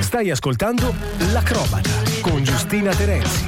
Stai ascoltando L'Acrobata con Giustina Terenzi.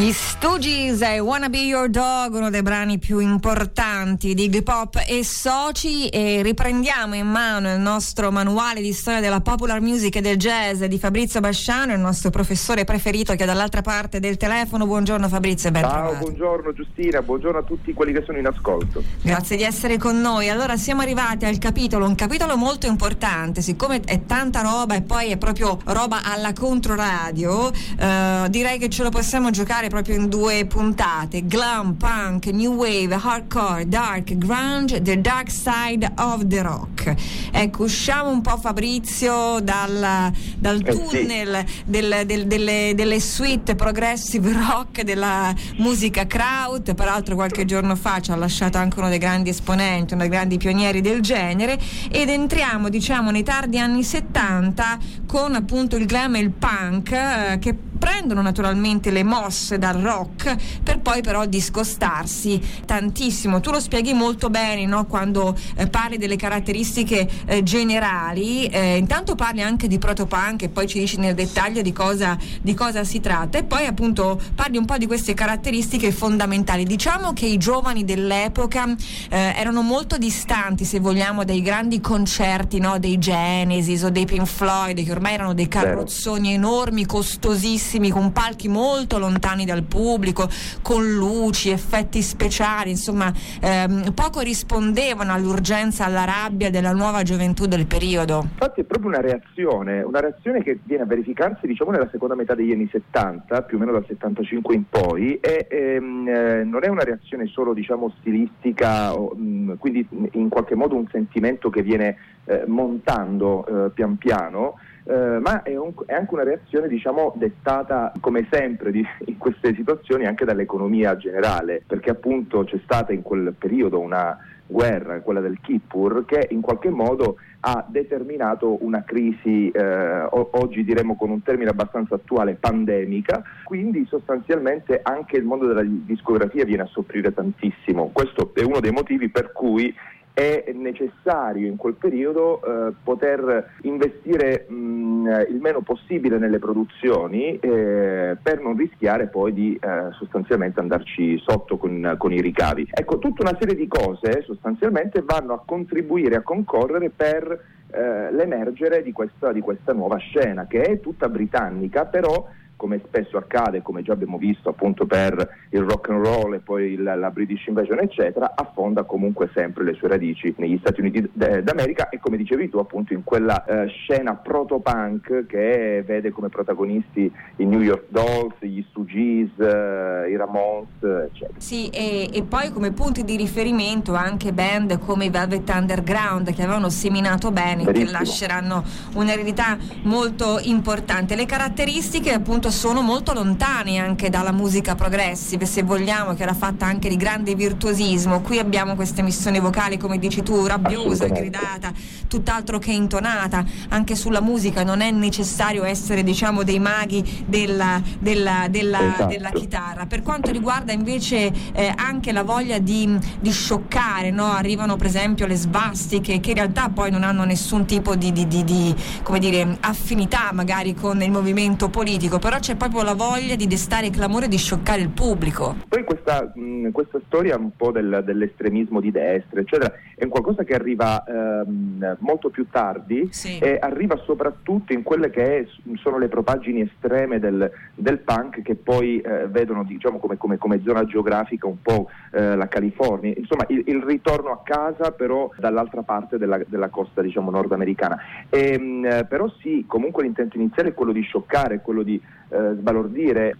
Gli Stooges e Wanna Be Your Dog, uno dei brani più importanti di Iggy Pop e soci e riprendiamo in mano il nostro manuale di storia della popular music e del jazz di Fabrizio Basciano, il nostro professore preferito che è dall'altra parte del telefono. Buongiorno Fabrizio e ben Ciao, trovato. buongiorno Giustina, buongiorno a tutti quelli che sono in ascolto. Grazie di essere con noi. Allora siamo arrivati al capitolo, un capitolo molto importante, siccome è tanta roba e poi è proprio roba alla controradio, eh, direi che ce lo possiamo giocare proprio in due puntate. Glam, punk, new wave, hardcore, dark, grunge, the dark side of the rock. Ecco, usciamo un po' Fabrizio dal, dal Eh, sì. tunnel del- del- delle, delle suite progressive rock della musica kraut peraltro qualche giorno fa ci ha lasciato anche uno dei grandi esponenti uno dei grandi pionieri del genere ed entriamo diciamo nei tardi anni 70 con appunto il glam e il punk eh, che prendono naturalmente le mosse dal rock per poi però discostarsi tantissimo. Tu lo spieghi molto bene no? quando eh, parli delle caratteristiche eh, generali, eh, intanto parli anche di protopunk e poi ci dici nel dettaglio di cosa, di cosa si tratta e poi appunto parli un po' di queste caratteristiche fondamentali. Diciamo che i giovani dell'epoca eh, erano molto distanti, se vogliamo, dai grandi concerti no? dei Genesis o dei Pink Floyd, che ormai erano dei carrozzoni enormi, costosissimi, con palchi molto lontani dal pubblico, con luci, effetti speciali, insomma ehm, poco rispondevano all'urgenza, alla rabbia della nuova gioventù del periodo. Infatti è proprio una reazione, una reazione che viene a verificarsi diciamo nella seconda metà degli anni 70, più o meno dal 75 in poi, e ehm, eh, non è una reazione solo diciamo stilistica, o, mh, quindi in qualche modo un sentimento che viene eh, montando eh, pian piano, eh, ma è, un- è anche una reazione diciamo dettata come sempre di- in queste situazioni anche dall'economia generale, perché appunto c'è stata in quel periodo una guerra, quella del Kippur, che in qualche modo ha determinato una crisi, eh, oggi diremo con un termine abbastanza attuale, pandemica, quindi sostanzialmente anche il mondo della discografia viene a soffrire tantissimo. Questo è uno dei motivi per cui è necessario in quel periodo eh, poter investire mh, il meno possibile nelle produzioni eh, per non rischiare poi di eh, sostanzialmente andarci sotto con, con i ricavi. Ecco, tutta una serie di cose sostanzialmente vanno a contribuire, a concorrere per eh, l'emergere di questa, di questa nuova scena che è tutta britannica, però come spesso accade, come già abbiamo visto appunto per il rock and roll e poi il- la British Invasion eccetera, affonda comunque sempre le sue radici negli Stati Uniti d- d'America e come dicevi tu appunto in quella eh, scena proto-punk che vede come protagonisti i New York Dolls, gli Stooges, eh, i Ramones eccetera. Sì, e, e poi come punti di riferimento anche band come i Velvet Underground che avevano seminato bene, che Verissimo. lasceranno un'eredità molto importante. Le caratteristiche appunto sono molto lontane anche dalla musica progressive, se vogliamo, che era fatta anche di grande virtuosismo. Qui abbiamo queste missioni vocali, come dici tu, rabbiosa, gridata, tutt'altro che intonata. Anche sulla musica non è necessario essere, diciamo, dei maghi della, della- della- Esatto. della chitarra. Per quanto riguarda invece eh, anche la voglia di, di scioccare, no? arrivano per esempio le svastiche che in realtà poi non hanno nessun tipo di, di- di- di, come dire, affinità magari con il movimento politico, però c'è proprio la voglia di destare il clamore di scioccare il pubblico. Poi questa, mh, questa storia un po' del- dell'estremismo di destra, eccetera, è un qualcosa che arriva ehm, molto più tardi Sì. e arriva soprattutto in quelle che sono le propaggini estreme del, del punk che poi eh, vedono diciamo, come, come- come zona geografica un po' eh, la California, insomma il, il ritorno a casa però dall'altra parte della, della costa diciamo, nordamericana. Ehm, eh, però sì, comunque l'intento iniziale è quello di scioccare, quello di eh, sbalordire.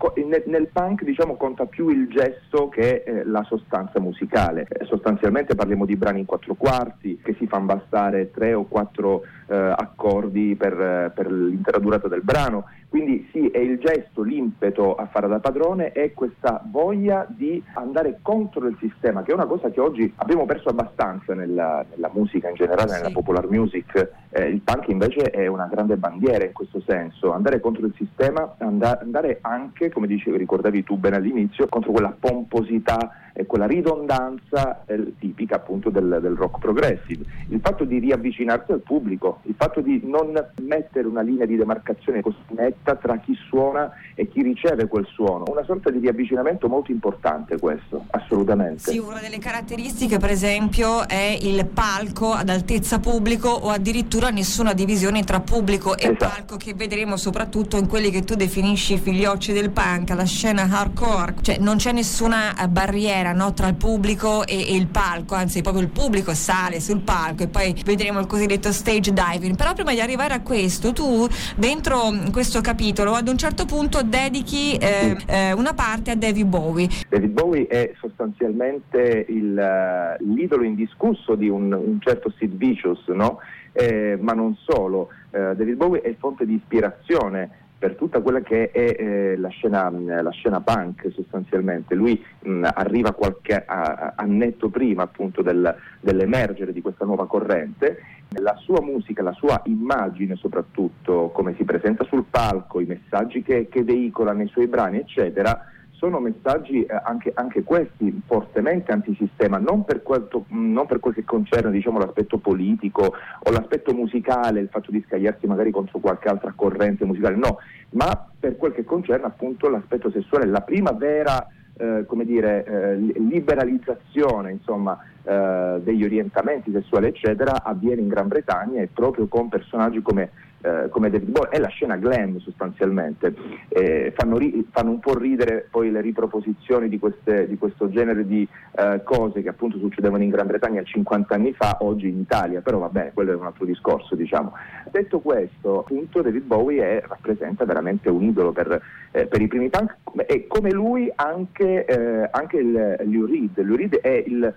Nel, punk diciamo conta più il gesto che eh, la sostanza musicale. Eh, sostanzialmente parliamo di brani in quattro quarti che si fanno bastare tre o quattro eh, accordi per, per l'intera durata del brano. Quindi sì, è il gesto, l'impeto a fare da padrone e questa voglia di andare contro il sistema, che è una cosa che oggi abbiamo perso abbastanza nella, nella musica in generale, Sì. nella popular music. Eh, il punk invece è una grande bandiera in questo senso, andare contro il sistema, and- andare anche, come dicevi, ricordavi tu bene all'inizio, contro quella pomposità e quella ridondanza eh, tipica appunto del, del rock progressive. Il fatto di riavvicinarsi al pubblico, il fatto di non mettere una linea di demarcazione così netta tra chi suona e chi riceve quel suono, una sorta di riavvicinamento molto importante questo, assolutamente. Sì, una delle caratteristiche per esempio è il palco ad altezza pubblico o addirittura nessuna divisione tra pubblico e Esatto. palco che vedremo soprattutto in quelli che tu definisci i figliocci del punk, la scena hardcore, cioè non c'è nessuna eh, barriera no, tra il pubblico e, e il palco, anzi proprio il pubblico sale sul palco e poi vedremo il cosiddetto stage diving, però prima di arrivare a questo tu dentro questo capitolo ad un certo punto dedichi eh, eh, una parte a David Bowie. David Bowie è sostanzialmente il, eh, l'idolo indiscusso di un, un certo Sid Vicious, no? Eh, ma non solo. Eh, David Bowie è fonte di ispirazione per tutta quella che è eh, la, scena, mh, la scena punk sostanzialmente. Lui mh, arriva qualche annetto prima appunto del- dell'emergere di questa nuova corrente. La sua musica, la sua immagine soprattutto, come si presenta sul palco, i messaggi che, che veicola nei suoi brani, eccetera, sono messaggi eh, anche, anche questi fortemente antisistema, non per, quanto, mh, non per quel che concerne diciamo, l'aspetto politico o l'aspetto musicale, il fatto di scagliarsi magari contro qualche altra corrente musicale, no, ma per quel che concerne appunto l'aspetto sessuale, la prima vera eh, come dire, eh, li- liberalizzazione insomma, eh, degli orientamenti sessuali eccetera avviene in Gran Bretagna e proprio con personaggi come eh, come David Bowie, è la scena glam sostanzialmente. Eh, fanno, ri- fanno, un po' ridere poi le riproposizioni di, queste, di questo genere di eh, cose che appunto succedevano in Gran Bretagna 50 anni fa, oggi in Italia, però va bene, quello è un altro discorso diciamo. Detto questo, appunto David Bowie è, rappresenta veramente un idolo per, eh, per, i primi punk e come lui anche, eh, anche il, Lou Reed. Lou Reed è il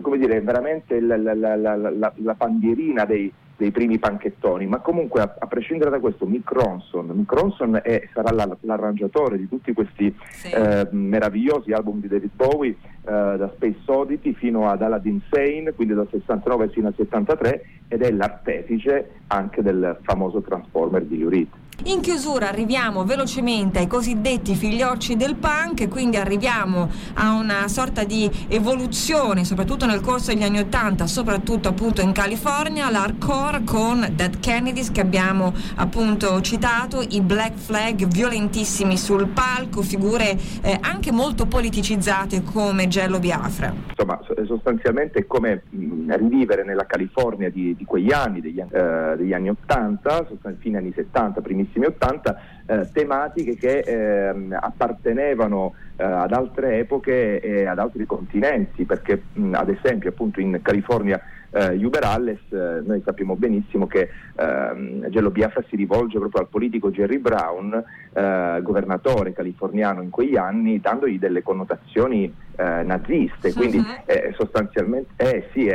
come dire, veramente la, la, la, la bandierina dei, dei, primi panchettoni, ma comunque a, a, prescindere da questo Mick Ronson, Mick Ronson è, sarà l'arrangiatore di tutti questi sì. eh, meravigliosi album di David Bowie, eh, da Space Oddity fino ad Aladdin Sane, quindi dal 69 fino al 73, ed è l'artefice anche del famoso Transformer di Lou Reed. In chiusura arriviamo velocemente ai cosiddetti figliocci del punk, quindi arriviamo a una sorta di evoluzione, soprattutto nel corso degli anni Ottanta, soprattutto appunto in California, l'hardcore con Dead Kennedys che abbiamo appunto citato, i Black Flag violentissimi sul palco, figure eh, anche molto politicizzate come Gello Biafra. Insomma, sostanzialmente è come mh, rivivere nella California di, di quegli anni, degli, eh, degli anni 80, fine anni 70, primi primissimi 80, eh, tematiche che eh, appartenevano eh, ad altre epoche e ad altri continenti, perché mh, ad esempio appunto in California eh, Uber Alles, eh, noi sappiamo benissimo che eh, Gello Biafra si rivolge proprio al politico Jerry Brown, eh, governatore californiano in quegli anni, dandogli delle connotazioni eh, naziste, quindi uh-huh. sostanzialmente sì,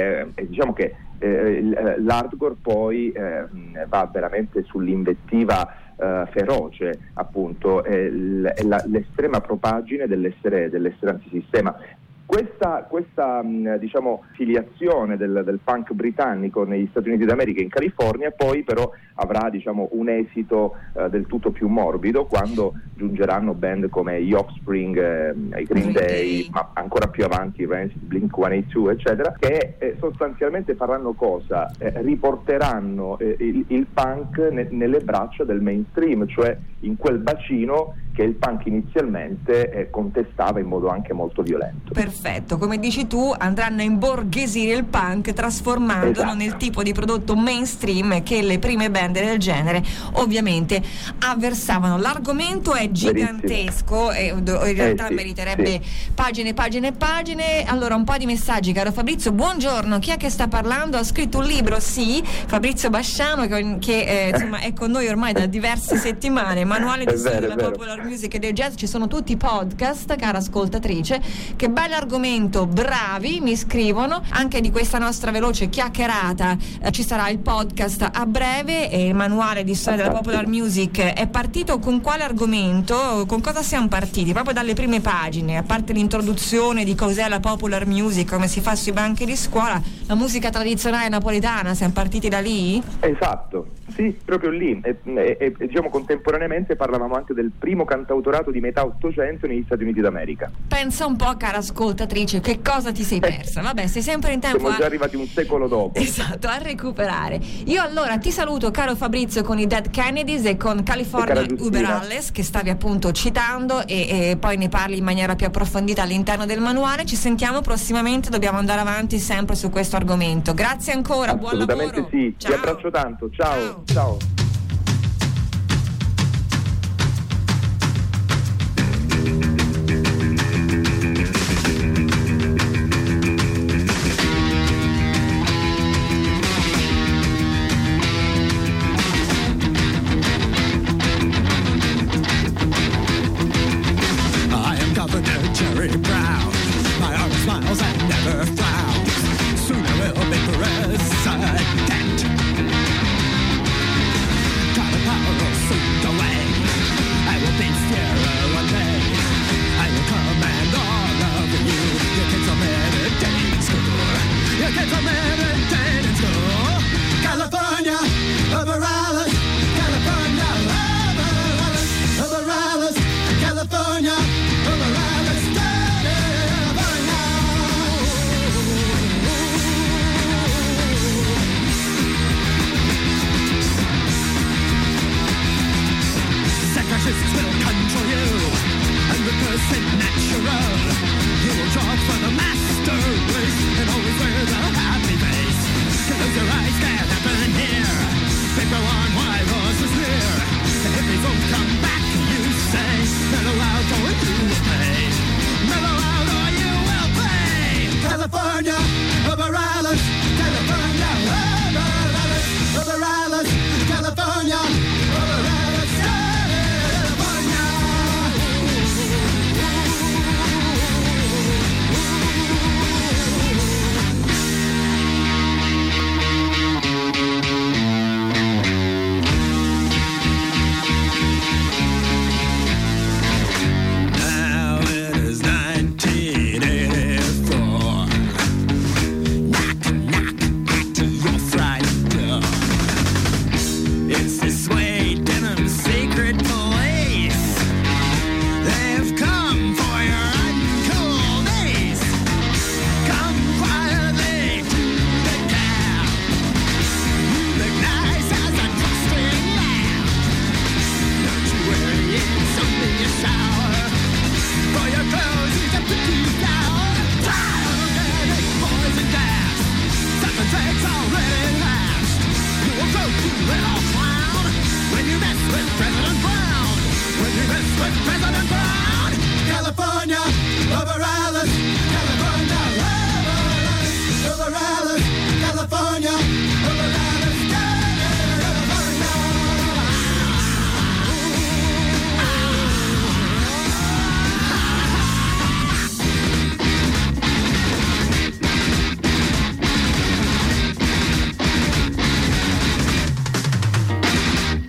diciamo che l'hardcore poi va veramente sull'invettiva uh, feroce, appunto, è l'estrema propagine dell'essere, dell'essere antisistema. Questa, questa diciamo, filiazione del, del, punk britannico negli Stati Uniti d'America e in California poi però avrà diciamo, un esito eh, del tutto più morbido quando giungeranno band come gli Offspring, eh, i Green Day, ma ancora più avanti Rancid, Blink 182 eccetera, che eh, sostanzialmente faranno cosa? Eh, riporteranno eh, il, il, punk ne, nelle braccia del mainstream, cioè in quel bacino che il punk inizialmente eh, contestava in modo anche molto violento. Perfetto, come dici tu andranno a imborghesire il punk trasformandolo esatto. nel tipo di prodotto mainstream che le prime band del genere ovviamente avversavano. L'argomento è gigantesco e in realtà eh sì, meriterebbe sì. pagine, pagine e pagine. Allora un po' di messaggi, caro Fabrizio. Buongiorno, chi è che sta parlando? Ha scritto un libro, sì, Fabrizio Basciano che, che eh, insomma, è con noi ormai da diverse settimane, manuale di studio della Popular music e del jazz, ci sono tutti i podcast, cara ascoltatrice. Che bell'argomento, bravi, mi scrivono. Anche di questa nostra veloce chiacchierata eh, ci sarà il podcast a breve e il manuale di storia della popular music. È partito con quale argomento? Con cosa siamo partiti? Proprio dalle prime pagine, a parte l'introduzione di cos'è la popular music, come si fa sui banchi di scuola, la musica tradizionale napoletana, siamo partiti da lì? Esatto, sì, proprio lì. E, e, e diciamo contemporaneamente parlavamo anche del primo canto cantautorato di metà Ottocento negli Stati Uniti d'America. Pensa un po', cara ascoltatrice, che cosa ti sei eh. persa? Vabbè, sei sempre in tempo. Siamo già arrivati un secolo dopo. Esatto, a recuperare. Io allora ti saluto, caro Fabrizio, con i Dead Kennedys e con California Uber Alles, che stavi appunto citando, e, e poi ne parli in maniera più approfondita all'interno del manuale. Ci sentiamo prossimamente, dobbiamo andare avanti sempre su questo argomento. Grazie ancora, buon lavoro. Assolutamente sì, Ciao. ti abbraccio tanto. Ciao. Ciao. Ciao. Morales.